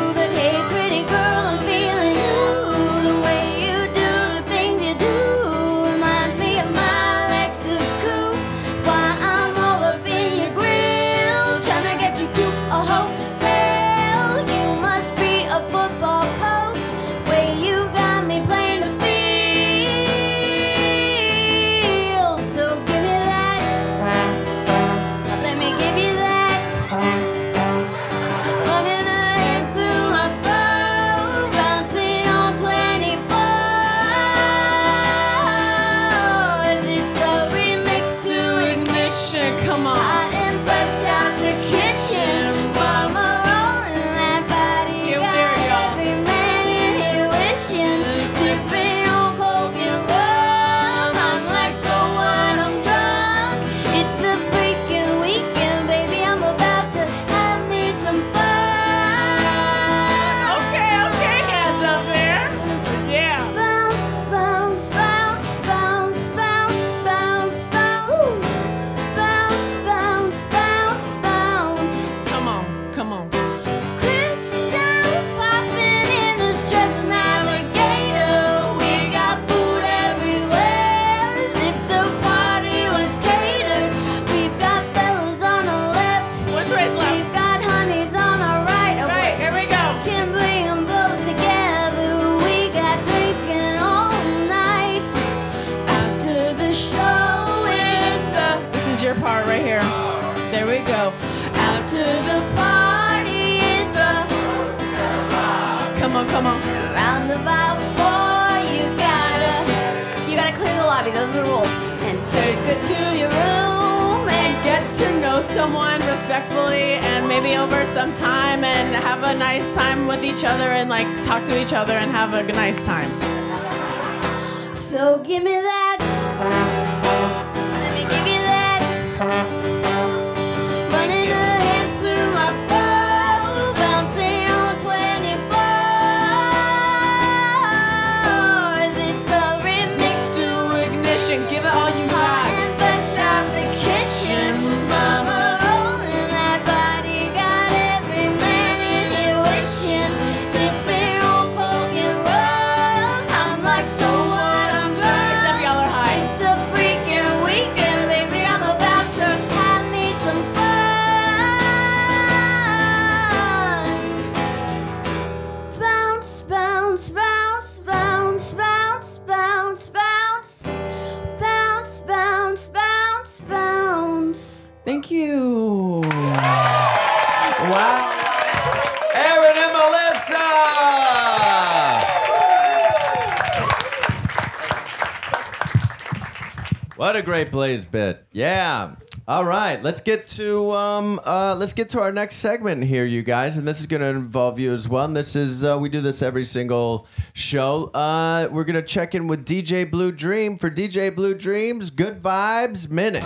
What a great Blaze bit. Yeah. All right, let's get to um, uh, let's get to our next segment here, you guys, and this is going to involve you as well. And this is uh, we do this every single show. Uh, we're going to check in with DJ Blue Dream for DJ Blue Dreams Good Vibes Minute.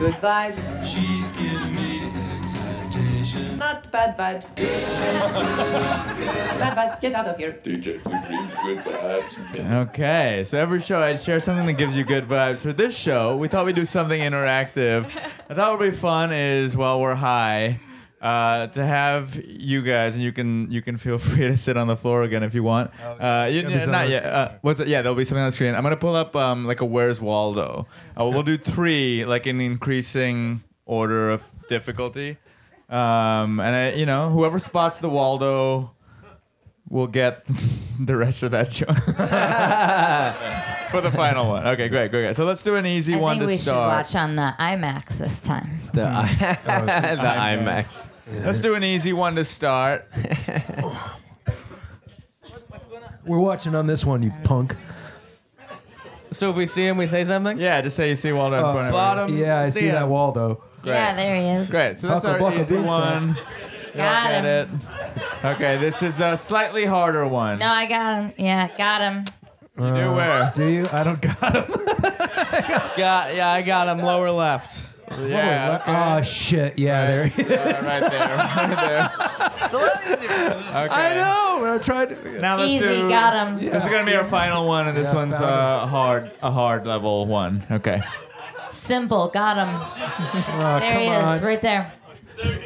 Good vibes. Not bad vibes. bad vibes, get out of here. DJ Dreams, good vibes. Okay, so every show I'd share something that gives you good vibes. For this show, we thought we'd do something interactive. I thought would be fun is while we're high, uh, to have you guys, and you can you can feel free to sit on the floor again if you want. Uh, you, gonna be something not yet. Uh, what's it? Yeah, there'll be something on the screen. I'm gonna pull up um, like a Where's Waldo. Uh, we'll do three, like in increasing order of difficulty. Um, and I, you know, whoever spots the Waldo will get the rest of that show for the final one. Okay, great, great, great. So let's do an easy I one think to we should watch on the IMAX this time. The, the IMAX. Let's do an easy one to start. We're watching on this one, you punk. So if we see him, we say something. Yeah, just say you see Waldo in Uh, front of Bottom. Yeah, I See see ya. that Waldo. Yeah, there he is. Great. So that's Buckle, our buckle, easy beanstalk. one. Got Get him. it? Okay, this is a slightly harder one. No, I got him. Yeah, got him. You do where? Do you? I don't got him. Got yeah, I got him lower left. Yeah. Oh shit! Yeah, there he is. Uh, right there. Right there. Okay. I know. I tried to. Now let's Easy, do. got him. This is gonna be our final one, and this Yeah, one's found a hard, a hard level one. Okay. Simple, got him. Oh, There he is, on. right there.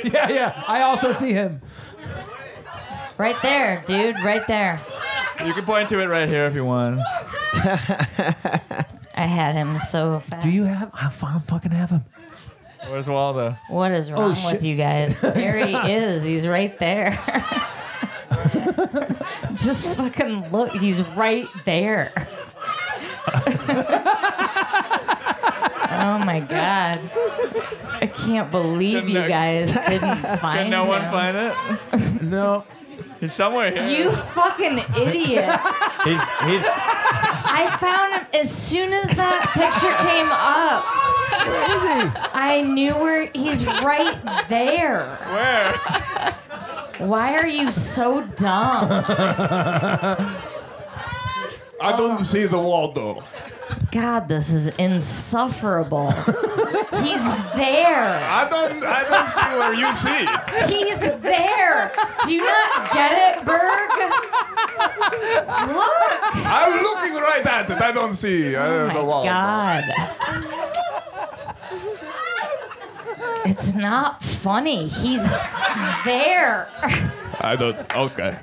Yeah, yeah. I also see him. Right there, dude, right there. You can point to it right here if you want. I had him so fast. Do you have? I fu- fucking have him. Where's Waldo? What is oh, wrong shit. with you guys? There he is. He's right there. Just fucking look. He's right there. Oh my god. I can't believe Can you no- guys didn't find Can no one him. find it? No. He's somewhere here. You fucking idiot. He's he's I found him as soon as that picture came up. Where is he? I knew where he's right there. Where? Why are you so dumb? I don't see the wall though. God, this is insufferable. He's there. I don't. I don't see where you see. He's there. Do you not get it, Berg? Look. I'm looking right at it. I don't see uh, Oh the wall. Waldo. God. It's not funny. He's there. I don't. Okay.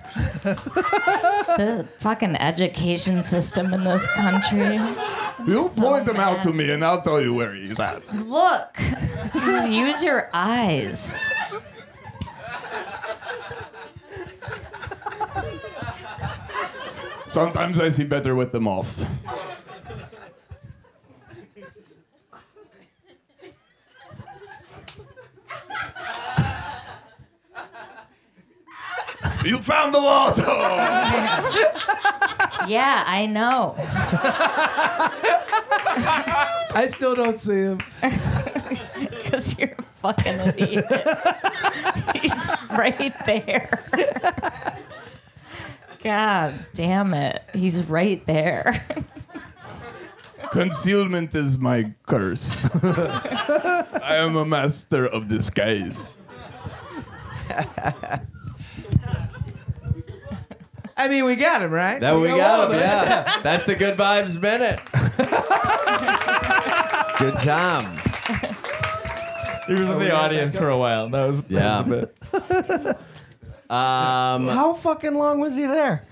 The fucking education system in this country. You So point him out to me, and I'll tell you where he's at. Look. Use your eyes. Sometimes I see better with them off. The lotto. Yeah, I know. I still don't see him. Because you're a fucking idiot. He's right there. God damn it. He's right there. Concealment is my curse. I am a master of disguise. I mean, we got him right. That we got him, yeah. That's the good vibes minute. good job. He was in the audience for a while. That was Yeah. That was a bit. Um, How fucking long was he there?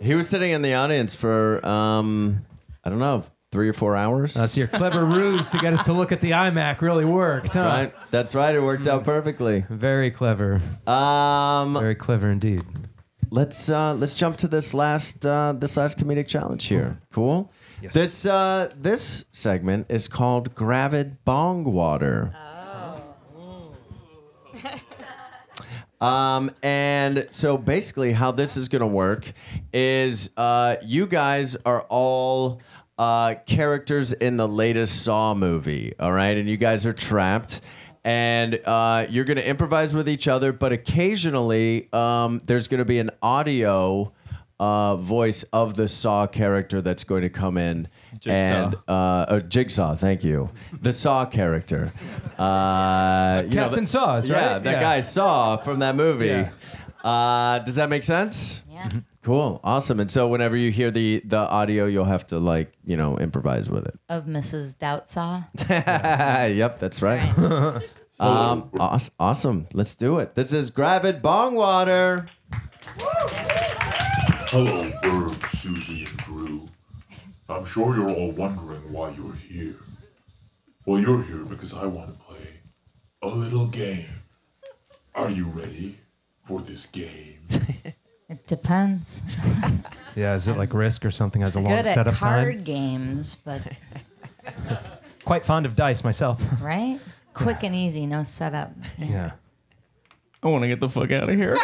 he was sitting in the audience for um, I don't know, three or four hours. Uh, so your clever ruse to get us to look at the iMac really worked, huh? right. That's right. It worked out perfectly. Very clever. Um, Very clever indeed. Let's uh, let's jump to this last uh, this last comedic challenge here. Cool. Yes. This uh, this segment is called Gravid Bong Water. Um, and so basically, how this is going to work is uh, you guys are all uh, characters in the latest Saw movie, all right? And you guys are trapped. And uh, you're going to improvise with each other, but occasionally um, there's going to be an audio uh, voice of the Saw character that's going to come in. Jigsaw. And uh, uh, Jigsaw, thank you. The Saw character. Uh, you know, Captain the- Saws, right? Yeah, that Yeah. guy Saw from that movie. Yeah. Uh, does that make sense? Yeah. Cool, awesome. And so whenever you hear the the audio, you'll have to like you know improvise with it. Of Mrs. Doubtsaw. yep, that's right. um, awes- awesome. Let's do it. This is Gravid Bong Water. Hello, Bird, Susie, and Drew. I'm sure you're all wondering why you're here. Well, you're here because I want to play a little game. Are you ready for this game? It depends. Yeah, is it like Risk or something? Has a long setup time? Good at setup card time. games, but Quite fond of dice myself. right? Quick and easy, no setup. Yeah. yeah. I want to get the fuck out of here.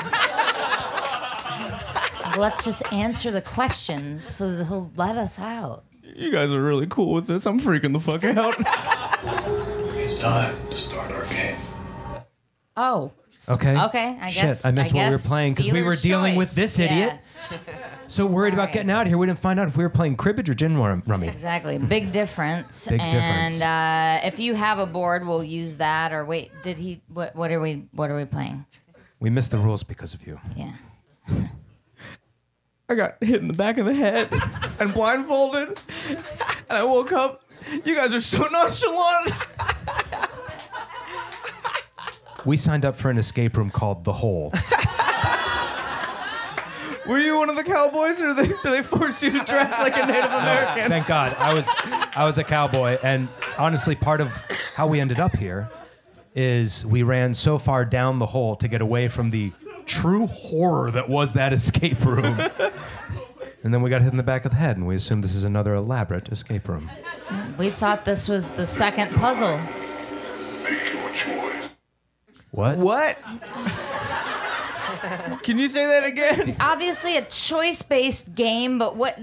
Let's just answer the questions so that he'll let us out. You guys are really cool with this. I'm freaking the fuck out. It's time to start our game. Oh. S- Okay. Okay. I Shit, guess I missed what we were guess playing 'cause we were dealer's dealing with choice. this idiot. Yeah, So worried about Sorry. getting out of here, we didn't find out if we were playing cribbage or gin rum- rummy. exactly. Big difference. Big and difference. uh, if you have a board, we'll use that. Or wait, did he? What? What are we? What are we playing? We missed the rules because of you. Yeah. I got hit in the back of the head and blindfolded, and I woke up. You guys are so nonchalant. We signed up for an escape room called The Hole. Were you one of the cowboys, or they, did they force you to dress like a Native American? Thank God. I was I was a cowboy and honestly part of how we ended up here is we ran so far down the hole to get away from the true horror that was that escape room. and then we got hit in the back of the head and we assumed this is another elaborate escape room. We thought this was the second puzzle. Make your choice. What? What? Can you say that again? Obviously, a choice-based game, but what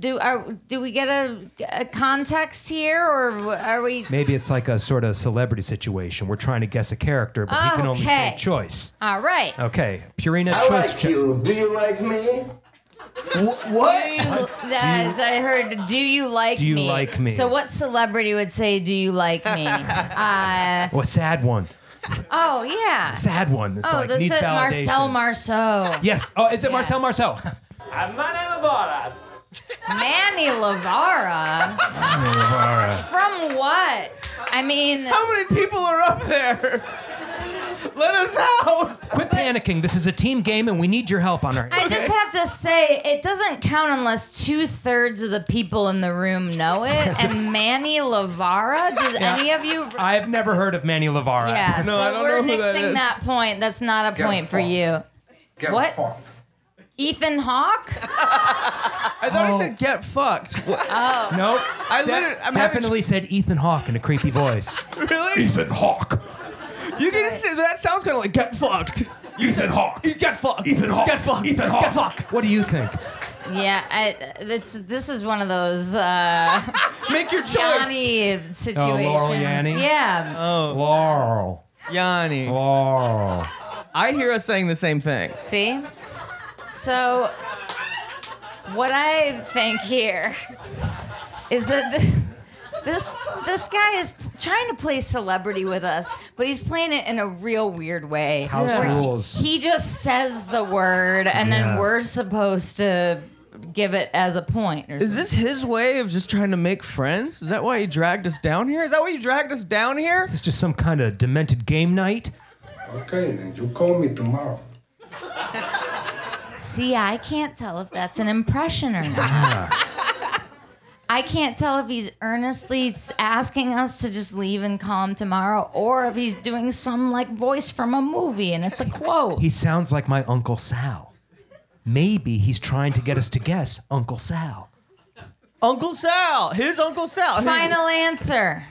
do are do we get a, a context here, or are we? Maybe it's like a sort of celebrity situation. We're trying to guess a character, but he can only say Okay. choice. All right. Okay, Purina choice check. Do you like me? Do you, uh, I heard. Do you like me? Do you me? like me? So, what celebrity would say, "Do you like me"? uh, a sad one. Oh yeah. Sad one. It's Oh, like this needs is validation. Marcel Marceau. Yes. Oh, is it Yeah. Marcel Marceau? Manny Lavara? Manny Lavara. From what? I mean, How many people are up there? Let us out. Quit panicking. This is a team game, and we need your help on our. I just have to say, it doesn't count unless two thirds of the people in the room know it. And Manny Lavara, does any of you? I've never heard of Manny Lavara. Yeah, No, I so don't we're know who that nixing is. that, point. That's not a Get point for you. Get What? fucked. Ethan Hawke? I thought he said oh. get fucked. Oh, Nope. I De- literally, I'm definitely said Ethan Hawke in a creepy voice. really. Ethan Hawke. You can say that sounds kind of like get fucked. Ethan Hawke. Get fucked. Ethan Hawke. Get fucked. Ethan Hawke. Get fucked. What do you think? Yeah, I, it's this is one of those uh, Make your choice. Yanny situations. Laurel Yanny? Yeah. Oh, Laurel. Yanny. Laurel. I hear us saying the same thing. See? So, what I think here is that th- this this guy is trying to play celebrity with us, but he's playing it in a real weird way. House where he- rules. He, just says the word, and Yeah. then we're supposed to give it as a point. Or Is this his way of just trying to make friends? Is that why he dragged us down here? Is that why you dragged us down here? Is this is just some kind of demented game night? Okay, then you call me tomorrow. See, I can't tell if that's an impression or not. I can't tell if he's earnestly asking us to just leave and come tomorrow or if he's doing some like voice from a movie and it's a quote. He sounds like my Uncle Sal. Maybe he's trying to get us to guess Uncle Sal. Uncle Sal. His Uncle Sal. Final answer.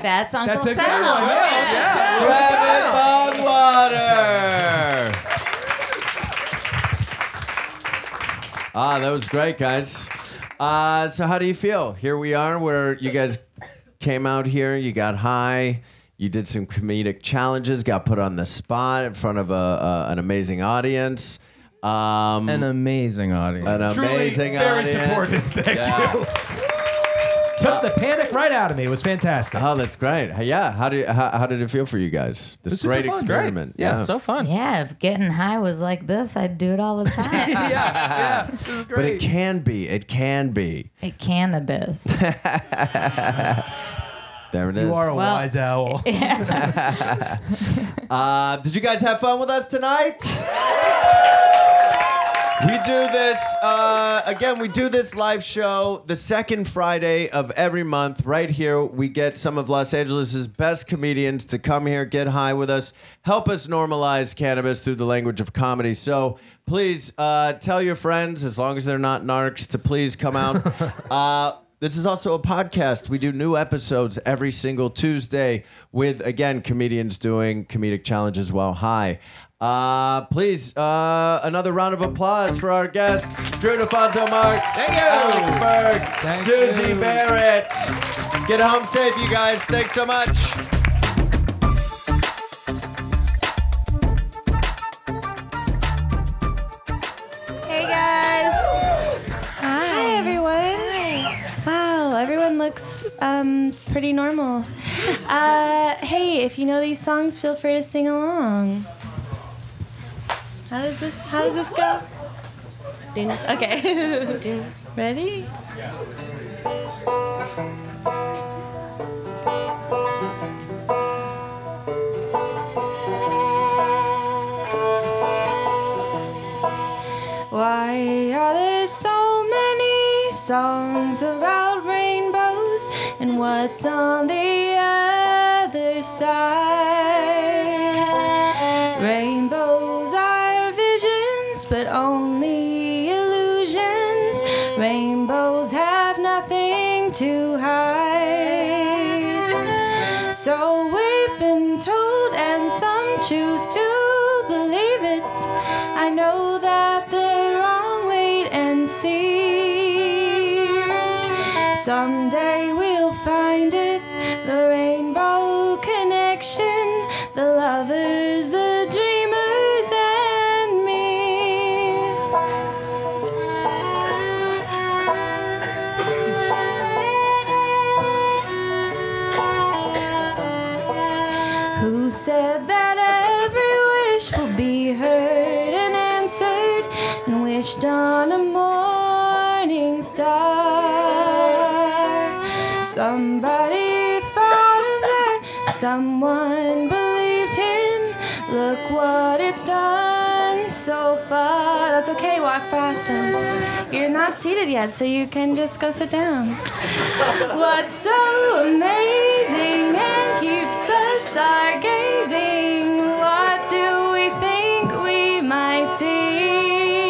That's Uncle That's a good Sal. one. Yeah, Rabbit Bogwater. Ah, that was great, guys. Uh, so, how do you feel? Here we are, where you guys came out here, you got high, you did some comedic challenges, got put on the spot in front of a, a an amazing audience. Um, An amazing audience. an Truly amazing very audience. Very supportive. Thank Yeah. you. Took the panic right out of me. It was fantastic. Oh, that's great. Hey, Yeah, how did how, how did it feel for you guys? This was super great fun. experiment. Yeah, so fun. Yeah, if getting high was like this, I'd do it all the time. yeah, yeah. This is great. but it can be. It can be. Hey, cannabis. There it is. You are a Well- wise owl. Uh, did you guys have fun with us tonight? We do this uh, again. We do this live show the second Friday of every month. Right here, we get some of Los Angeles' best comedians to come here, get high with us, help us normalize cannabis through the language of comedy. So please uh, tell your friends, as long as they're not narcs, to please come out. Uh, this is also a podcast. We do new episodes every single Tuesday with, again, comedians doing comedic challenges while high. Uh, please, uh, another round of applause for our guests, Drew DeFonso Marks, Alex Berg, Susie Barrett. Get home safe, you guys. Thanks so much. Hey guys. Hi. Hi everyone. Wow, everyone looks um, pretty normal. Uh, hey, if you know these songs, feel free to sing along. How does this? How does this go? Ding. Okay. Ding. Ready? Why are there so many songs about rainbows? And what's on the other side? not seated yet, so you can just go sit down. What's so amazing and keeps us stargazing? What do we think we might see?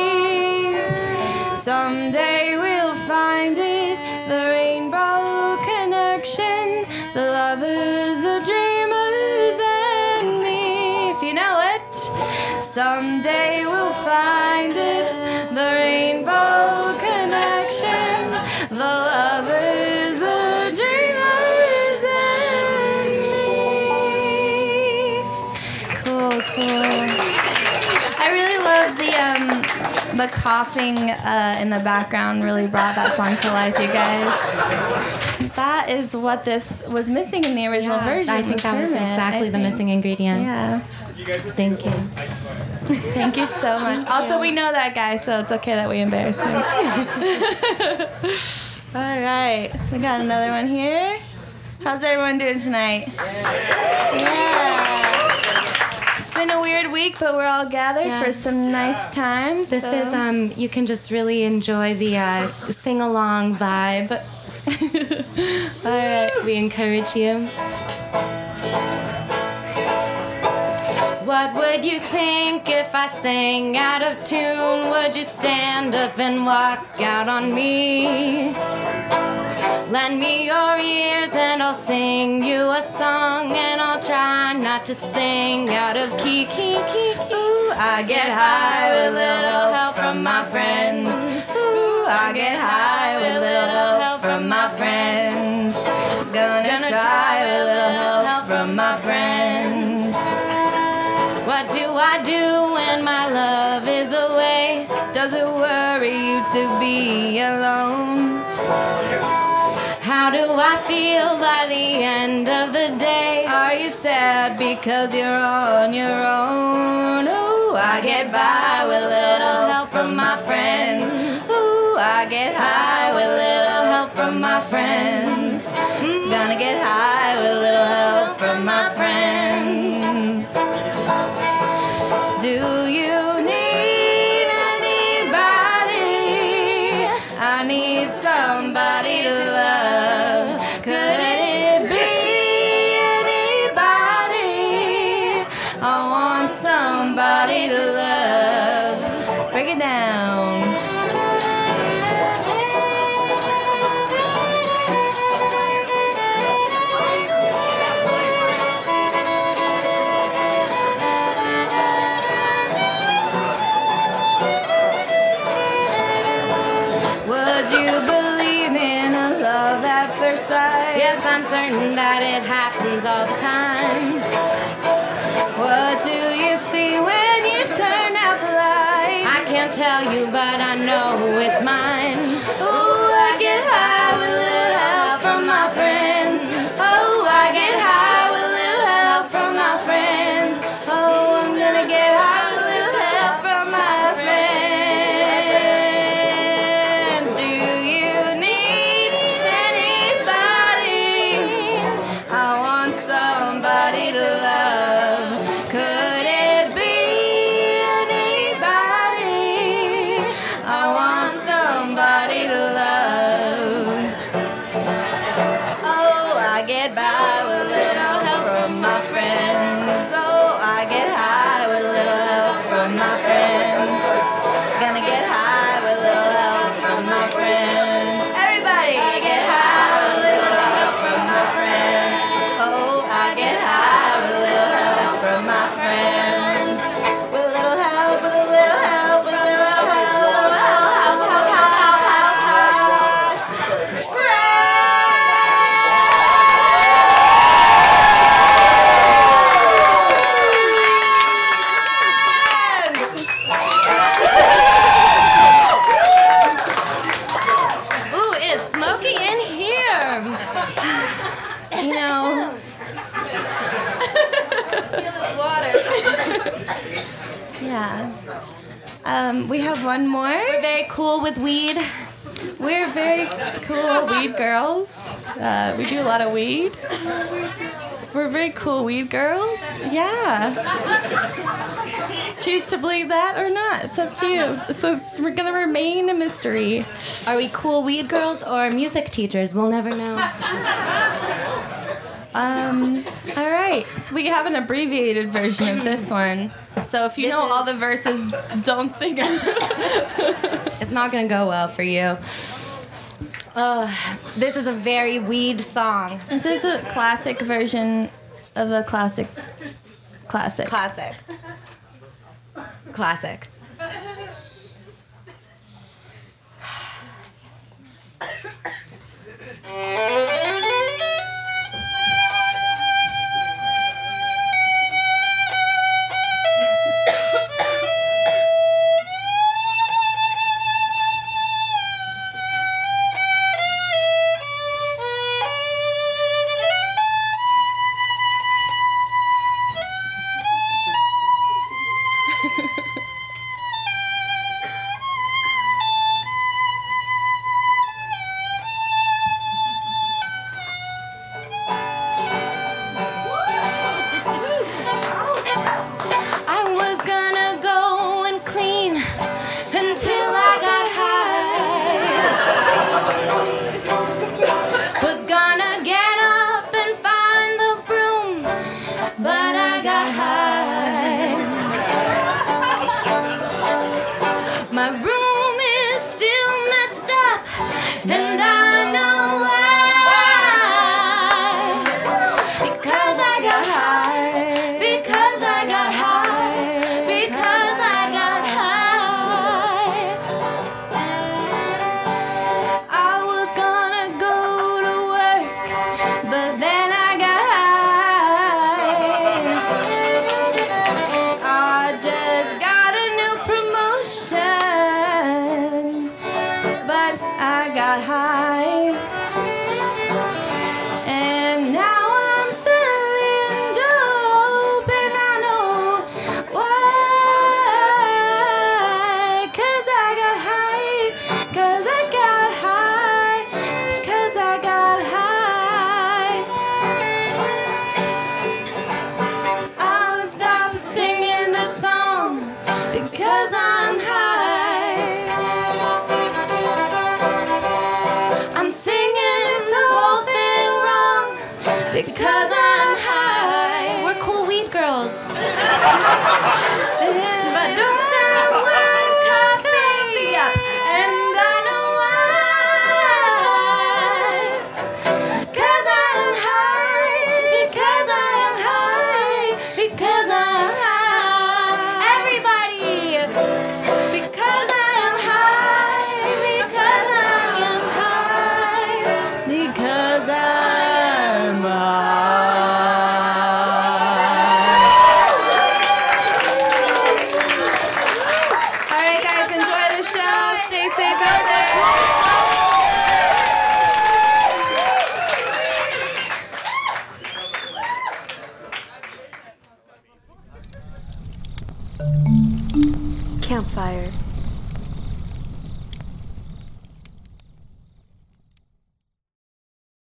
Someday we'll find it the rainbow connection, the lovers, the dreamers, and me. If you know it, someday we'll find it. The coughing uh, in the background. Really brought that song to life, you guys. That is what this was missing in the original Yeah, version. I think that was Kermit, exactly I the think. missing ingredient. Yeah. Thank you. Thank you so much. Also, we know that guy, so it's okay that we embarrassed him. All right, we got another one here. How's everyone doing tonight? Yeah. It's been a weird week, but we're all gathered Yeah. for some nice times. This so- is um you can just really enjoy the uh, sing along vibe. All right, we encourage you. What would you think if I sang out of tune? Would you stand up and walk out on me? Lend me your ears and I'll sing you a song and I'll try not to sing out of key, key, key, key. Ooh, I get high with a little help from my friends. Ooh, I get high with a little help from my friends. Gonna, try with a little help from my friends. What do I do when my love is away? Does it worry you to be alone? How do I feel by the end of the day? Are you sad because you're on your own? Ooh, I get by with a little help from my friends. Ooh, I get high with a little help from my friends. Gonna get high with a little it happens all the time. What do you see when you turn out the light? I can't tell you, but I know it's mine. In here. You know. Feel this water. yeah. Um, we have one more. We're very cool with weed. We're very cool weed girls. Uh, we do a lot of weed. We're very cool weed girls. Yeah. Choose to believe that or not. It's up to you. So it's, we're gonna remain a mystery. Are we cool weed girls or music teachers? We'll never know. Um, all right. So we have an abbreviated version of this one. So if you This know all the verses, don't sing it. It's not gonna go well for you. Oh, this is a very weed song. This is a classic version of a classic classic. Classic. Classic. yes.